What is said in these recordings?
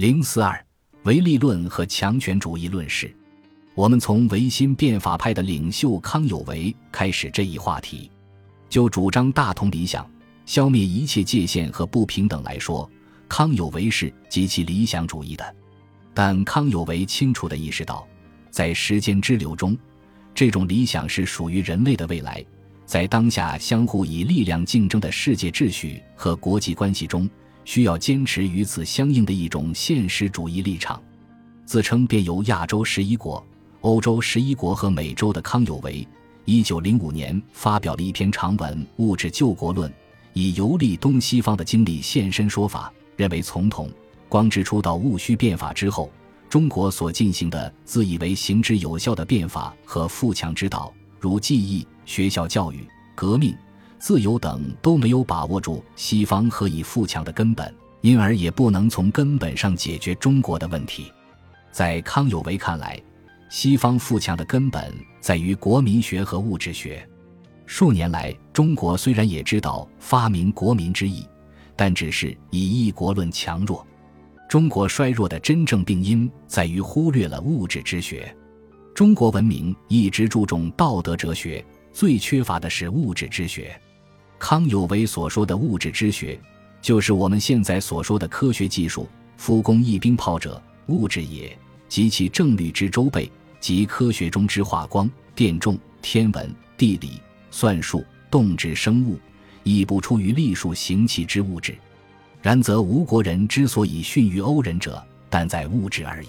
零四二唯利论和强权主义论是，我们从维新变法派的领袖康有为开始这一话题。就主张大同理想、消灭一切界限和不平等来说，康有为是极其理想主义的。但康有为清楚地意识到，在时间之流中，这种理想是属于人类的未来，在当下相互以力量竞争的世界秩序和国际关系中。需要坚持与此相应的一种现实主义立场，自称便由亚洲十一国、欧洲十一国和美洲的康有为，一九零五年发表了一篇长文《物质救国论》，以游历东西方的经历现身说法，认为从统光之初到戊戌变法之后，中国所进行的自以为行之有效的变法和富强之道，如记忆、学校教育、革命。自由等都没有把握住西方何以富强的根本，因而也不能从根本上解决中国的问题。在康有为看来，西方富强的根本在于国民学和物质学。数年来，中国虽然也知道发明国民之意，但只是以一国论强弱。中国衰弱的真正病因在于忽略了物质之学。中国文明一直注重道德哲学，最缺乏的是物质之学。康有为所说的物质之学，就是我们现在所说的科学技术。夫工一兵炮者，物质也；及其正律之周备，及科学中之化光、电重、天文、地理、算术、动之生物，亦不出于历数行气之物质。然则吴国人之所以逊于欧人者，但在物质而已。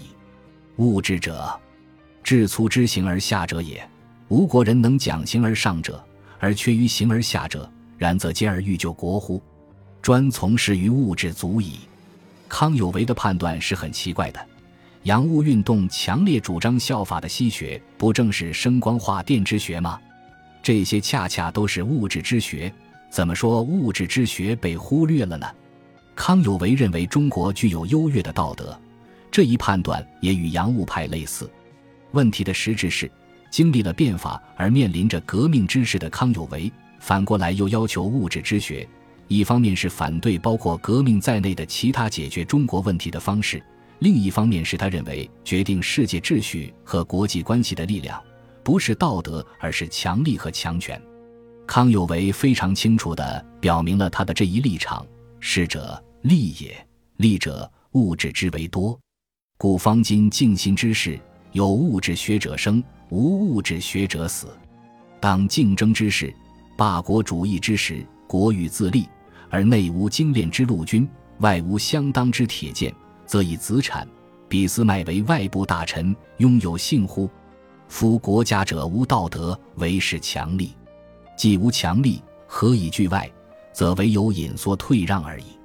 物质者，至粗之形而下者也。吴国人能讲形而上者，而缺于形而下者。然则兼而欲救国乎？专从事于物质足矣。康有为的判断是很奇怪的。洋务运动强烈主张效法的西学，不正是声光化电之学吗？这些恰恰都是物质之学。怎么说物质之学被忽略了呢？康有为认为中国具有优越的道德，这一判断也与洋务派类似。问题的实质是，经历了变法而面临着革命之势的康有为。反过来又要求物质之学，一方面是反对包括革命在内的其他解决中国问题的方式，另一方面是他认为决定世界秩序和国际关系的力量不是道德，而是强力和强权。康有为非常清楚地表明了他的这一立场：势者利也，利者物质之为多。故方今静心之事，有物质学者生，无物质学者死。当竞争之事。霸国主义之时，国欲自立，而内无精炼之陆军，外无相当之铁剑，则以子产、俾斯麦为外部大臣，拥有幸乎？夫国家者无道德，为是强力；既无强力，何以惧外？则唯有隐缩退让而已。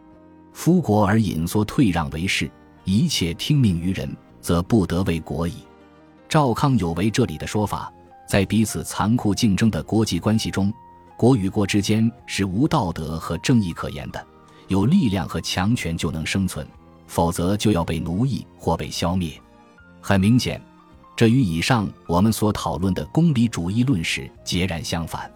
夫国而隐缩退让为是，一切听命于人，则不得为国矣。赵康有为这里的说法，在彼此残酷竞争的国际关系中。国与国之间是无道德和正义可言的，有力量和强权就能生存，否则就要被奴役或被消灭。很明显，这与以上我们所讨论的功利主义论事截然相反。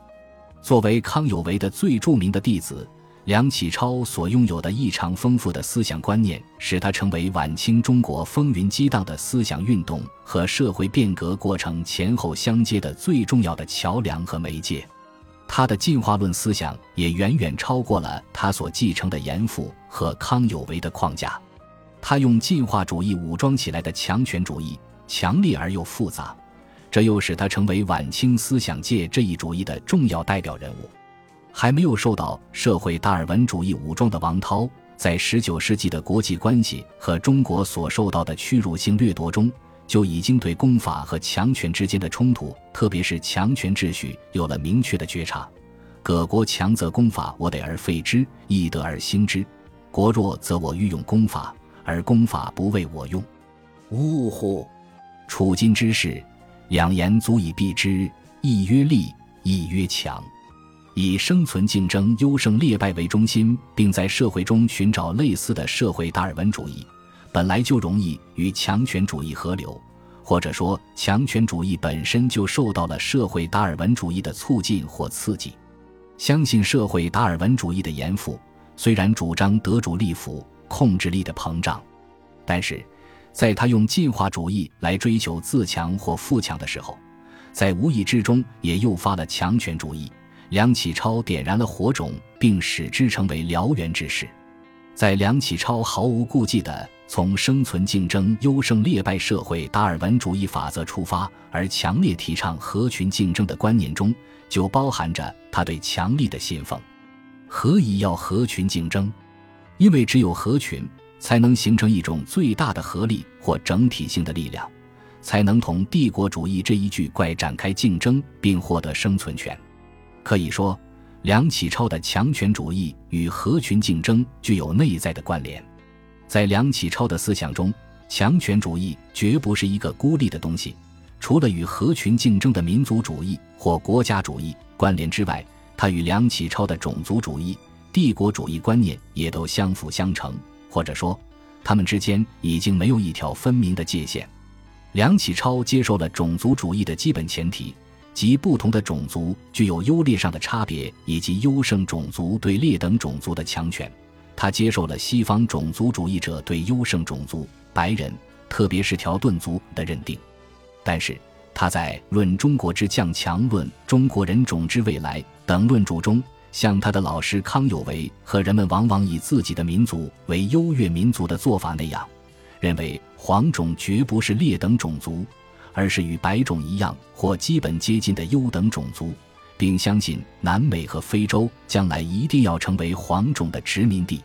作为康有为的最著名的弟子，梁启超所拥有的异常丰富的思想观念，使他成为晚清中国风云激荡的思想运动和社会变革过程前后相接的最重要的桥梁和媒介。他的进化论思想也远远超过了他所继承的严复和康有为的框架。他用进化主义武装起来的强权主义，强烈而又复杂，这又使他成为晚清思想界这一主义的重要代表人物。还没有受到社会达尔文主义武装的王涛，在19世纪的国际关系和中国所受到的屈辱性掠夺中。就已经对公法和强权之间的冲突，特别是强权秩序，有了明确的觉察。各国强则公法，我得而废之；易得而兴之。国弱则我欲用公法，而公法不为我用。呜呼！处今之事，两言足以蔽之：一曰利，一曰强。以生存竞争、优胜劣败为中心，并在社会中寻找类似的社会达尔文主义。本来就容易与强权主义合流，或者说强权主义本身就受到了社会达尔文主义的促进或刺激。相信社会达尔文主义的严复，虽然主张得主立福、控制力的膨胀，但是，在他用进化主义来追求自强或富强的时候，在无意之中也诱发了强权主义。梁启超点燃了火种，并使之成为燎原之势。在梁启超毫无顾忌地从生存竞争、优胜劣败社会达尔文主义法则出发，而强烈提倡合群竞争的观念中，就包含着他对强力的信奉。何以要合群竞争？因为只有合群，才能形成一种最大的合力或整体性的力量，才能同帝国主义这一巨怪展开竞争，并获得生存权。可以说，梁启超的强权主义与合群竞争具有内在的关联。在梁启超的思想中，强权主义绝不是一个孤立的东西。除了与合群竞争的民族主义或国家主义关联之外，它与梁启超的种族主义、帝国主义观念也都相辅相成，或者说，他们之间已经没有一条分明的界限。梁启超接受了种族主义的基本前提。即不同的种族具有优劣上的差别，以及优胜种族对劣等种族的强权。他接受了西方种族主义者对优胜种族白人，特别是条顿族的认定。但是他在《论中国之将强论》《中国人种之未来》等论著中，像他的老师康有为和人们往往以自己的民族为优越民族的做法那样，认为黄种绝不是劣等种族。而是与白种一样或基本接近的优等种族，并相信南美和非洲将来一定要成为黄种的殖民地。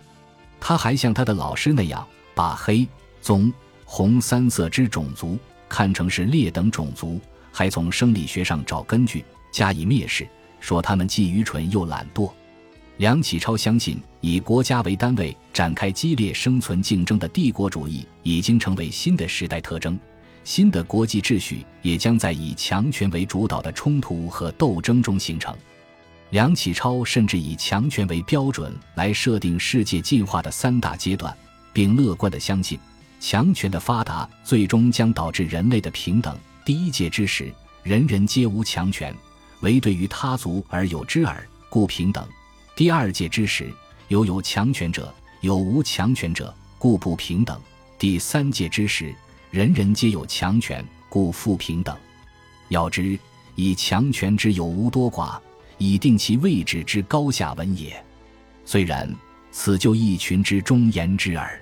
他还像他的老师那样，把黑、棕、红三色之种族看成是劣等种族，还从生理学上找根据加以蔑视，说他们既愚蠢又懒惰。梁启超相信，以国家为单位展开激烈生存竞争的帝国主义已经成为新的时代特征。新的国际秩序也将在以强权为主导的冲突和斗争中形成。梁启超甚至以强权为标准来设定世界进化的三大阶段，并乐观地相信，强权的发达最终将导致人类的平等。第一界之时，人人皆无强权，唯对于他族而有之耳，故平等；第二界之时，有有强权者，有无强权者，故不平等；第三界之时，人人皆有强权，故富平等。要知以强权之有无多寡，以定其位置之高下文也。虽然此就一群之中言之耳。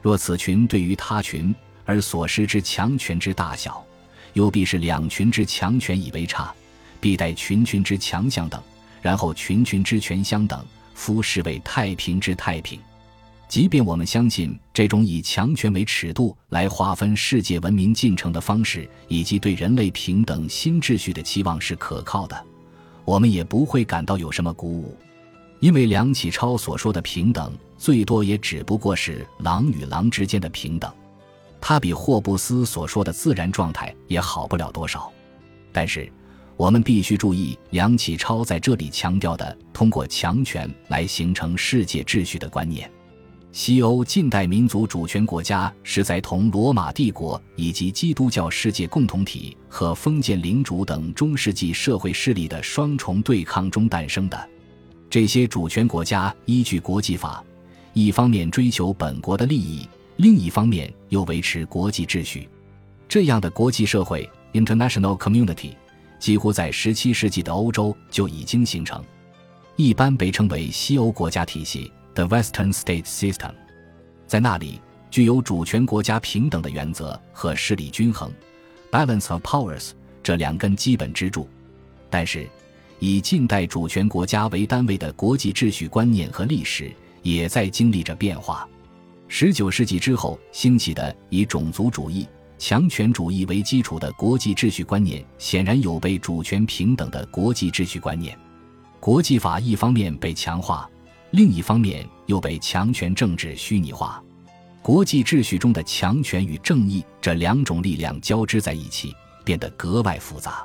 若此群对于他群而所失之强权之大小，又必是两群之强权以为差，必待群群之强相等，然后群群之权相等，夫是为太平之太平。即便我们相信这种以强权为尺度来划分世界文明进程的方式，以及对人类平等新秩序的期望是可靠的，我们也不会感到有什么鼓舞，因为梁启超所说的平等，最多也只不过是狼与狼之间的平等，他比霍布斯所说的自然状态也好不了多少。但是，我们必须注意梁启超在这里强调的通过强权来形成世界秩序的观念。西欧近代民族主权国家是在同罗马帝国以及基督教世界共同体和封建领主等中世纪社会势力的双重对抗中诞生的。这些主权国家依据国际法，一方面追求本国的利益，另一方面又维持国际秩序。这样的国际社会 （international community） 几乎在17世纪的欧洲就已经形成，一般被称为西欧国家体系。The Western State System，在那里具有主权国家平等的原则和势力均衡 （Balance of Powers） 这两根基本支柱。但是，以近代主权国家为单位的国际秩序观念和历史也在经历着变化。19世纪之后兴起的以种族主义、强权主义为基础的国际秩序观念，显然有被主权平等的国际秩序观念。国际法一方面被强化。另一方面又被强权政治虚拟化，国际秩序中的强权与正义这两种力量交织在一起，变得格外复杂。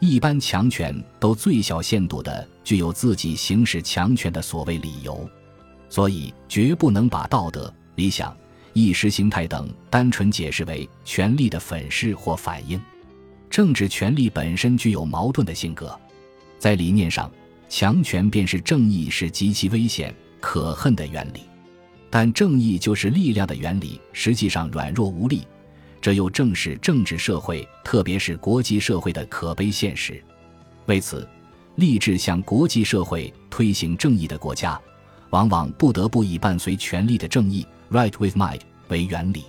一般强权都最小限度地具有自己行使强权的所谓理由，所以绝不能把道德、理想、意识形态等单纯解释为权力的粉饰或反应。政治权力本身具有矛盾的性格，在理念上。强权便是正义是极其危险可恨的原理，但正义就是力量的原理，实际上软弱无力。这又正是政治社会，特别是国际社会的可悲现实。为此，立志向国际社会推行正义的国家，往往不得不以伴随权力的正义 （right with might） 为原理，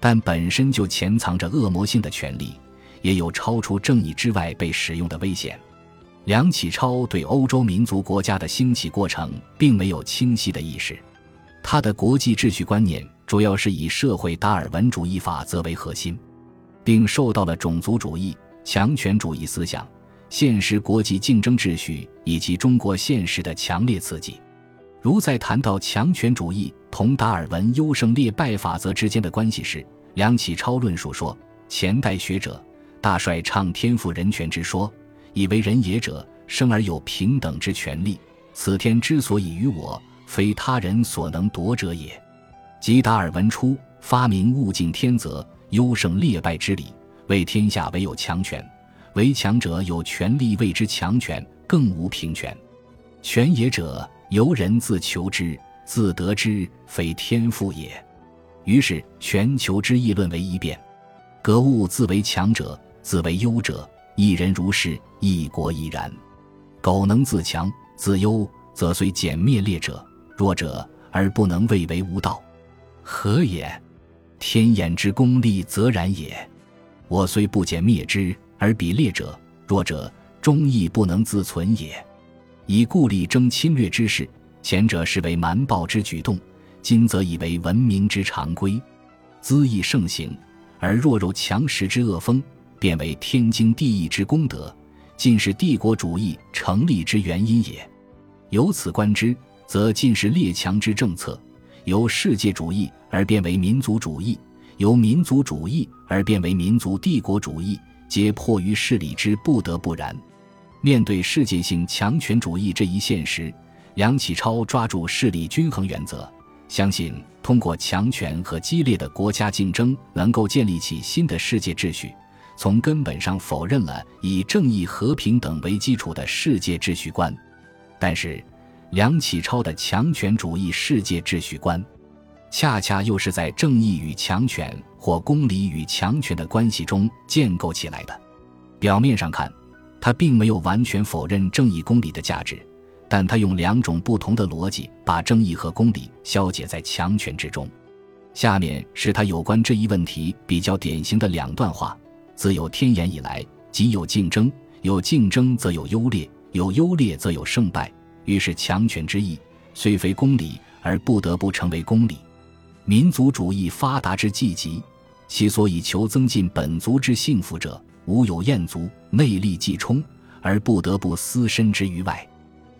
但本身就潜藏着恶魔性的权利，也有超出正义之外被使用的危险。梁启超对欧洲民族国家的兴起过程并没有清晰的意识，他的国际秩序观念。主要是以社会达尔文主义法则为核心，并受到了种族主义、强权主义思想、现实国际竞争秩序以及中国现实的强烈刺激。如在谈到强权主义同达尔文优胜劣败法则之间的关系时，梁启超论述说：前代学者大帅倡天赋人权之说，以为人也者生而有平等之权利，此天之所以于我，非他人所能夺者也。即达尔文初发明物竞天择、优胜劣败之理，为天下唯有强权，唯强者有权利谓之强权，更无平权。权也者，由人自求之，自得之，非天赋也。于是全球之议论为一变。格物自为强者，自为优者，一人如是，一国亦然。苟能自强自优，则虽减灭劣者、弱者，而不能谓为无道。何也？天眼之功利，则然也。我虽不减灭之，而比劣者、弱者，终亦不能自存也。以故力争侵略之事，前者是为蛮暴之举动，今则以为文明之常规，恣意盛行，而弱肉强食之恶风，变为天经地义之功德，尽是帝国主义成立之原因也。由此观之，则尽是列强之政策。由世界主义而变为民族主义，由民族主义而变为民族帝国主义，皆迫于势力之不得不然。面对世界性强权主义这一现实，梁启超抓住势力均衡原则，相信通过强权和激烈的国家竞争，能够建立起新的世界秩序，从根本上否认了以正义、和平等为基础的世界秩序观。但是。梁启超的强权主义世界秩序观，恰恰又是在正义与强权或公理与强权的关系中建构起来的。表面上看，他并没有完全否认正义公理的价值，但他用两种不同的逻辑把正义和公理消解在强权之中。下面是他有关这一问题比较典型的两段话：自有天眼以来，即有竞争，有竞争则有优劣，有优劣则有胜败。于是，强权之意虽非公理，而不得不成为公理。民族主义发达之际极，其所以求增进本族之幸福者，无有厌足，内力既充，而不得不私身之于外。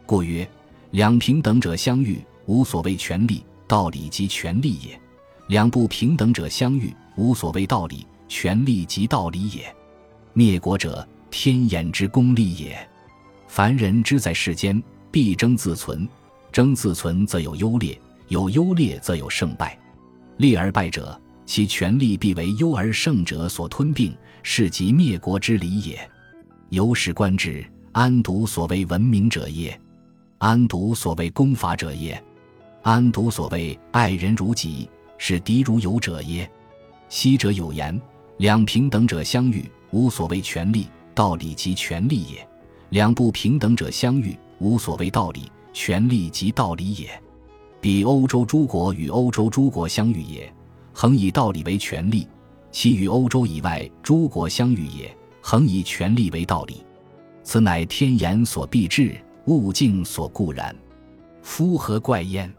故曰：两平等者相遇，无所谓权力、道理及权力也；两不平等者相遇，无所谓道理、权力及道理也。灭国者，天眼之功利也。凡人之在世间。必争自存，争自存则有优劣，有优劣则有胜败。劣而败者，其权力必为优而胜者所吞并，是即灭国之理也。由是观之，安独所谓文明者也？安独所谓公法者也？安独所谓爱人如己，是敌如友者也？昔者有言：两平等者相遇，无所谓权利、道理及权利也；两不平等者相遇。无所谓道理、权利及道理也。彼欧洲诸国与欧洲诸国相遇也，恒以道理为权利；其与欧洲以外诸国相遇也，恒以权利为道理。此乃天言所必至，物竞所固然。夫何怪焉？